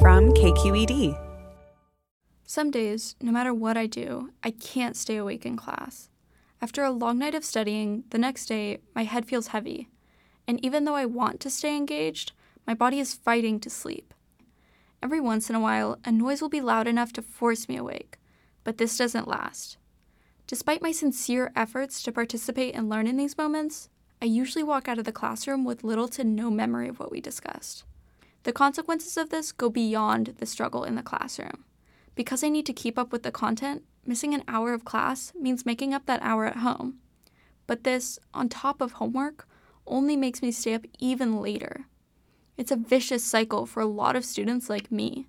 from KQED. Some days, no matter what I do, I can't stay awake in class. After a long night of studying, the next day, my head feels heavy. And even though I want to stay engaged, my body is fighting to sleep. Every once in a while, a noise will be loud enough to force me awake, but this doesn't last. Despite my sincere efforts to participate and learn in these moments, I usually walk out of the classroom with little to no memory of what we discussed. The consequences of this go beyond the struggle in the classroom. Because I need to keep up with the content, missing an hour of class means making up that hour at home. But this, on top of homework, only makes me stay up even later. It's a vicious cycle for a lot of students like me.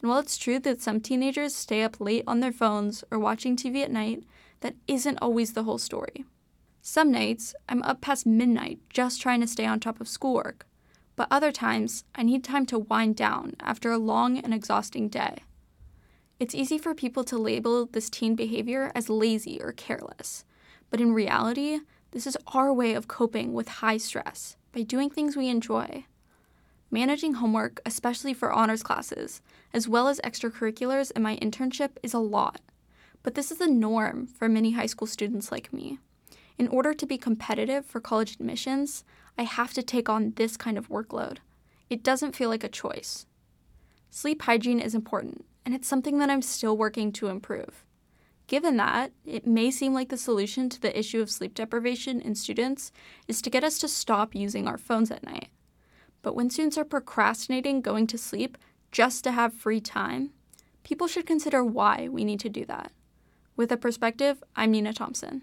And while it's true that some teenagers stay up late on their phones or watching TV at night, that isn't always the whole story. Some nights, I'm up past midnight just trying to stay on top of schoolwork, but other times I need time to wind down after a long and exhausting day. It's easy for people to label this teen behavior as lazy or careless, but in reality, this is our way of coping with high stress by doing things we enjoy. Managing homework, especially for honors classes, as well as extracurriculars in my internship, is a lot. But this is the norm for many high school students like me. In order to be competitive for college admissions, I have to take on this kind of workload. It doesn't feel like a choice. Sleep hygiene is important, and it's something that I'm still working to improve. Given that, it may seem like the solution to the issue of sleep deprivation in students is to get us to stop using our phones at night. But when students are procrastinating going to sleep just to have free time, people should consider why we need to do that. With a perspective, I'm Nina Thompson.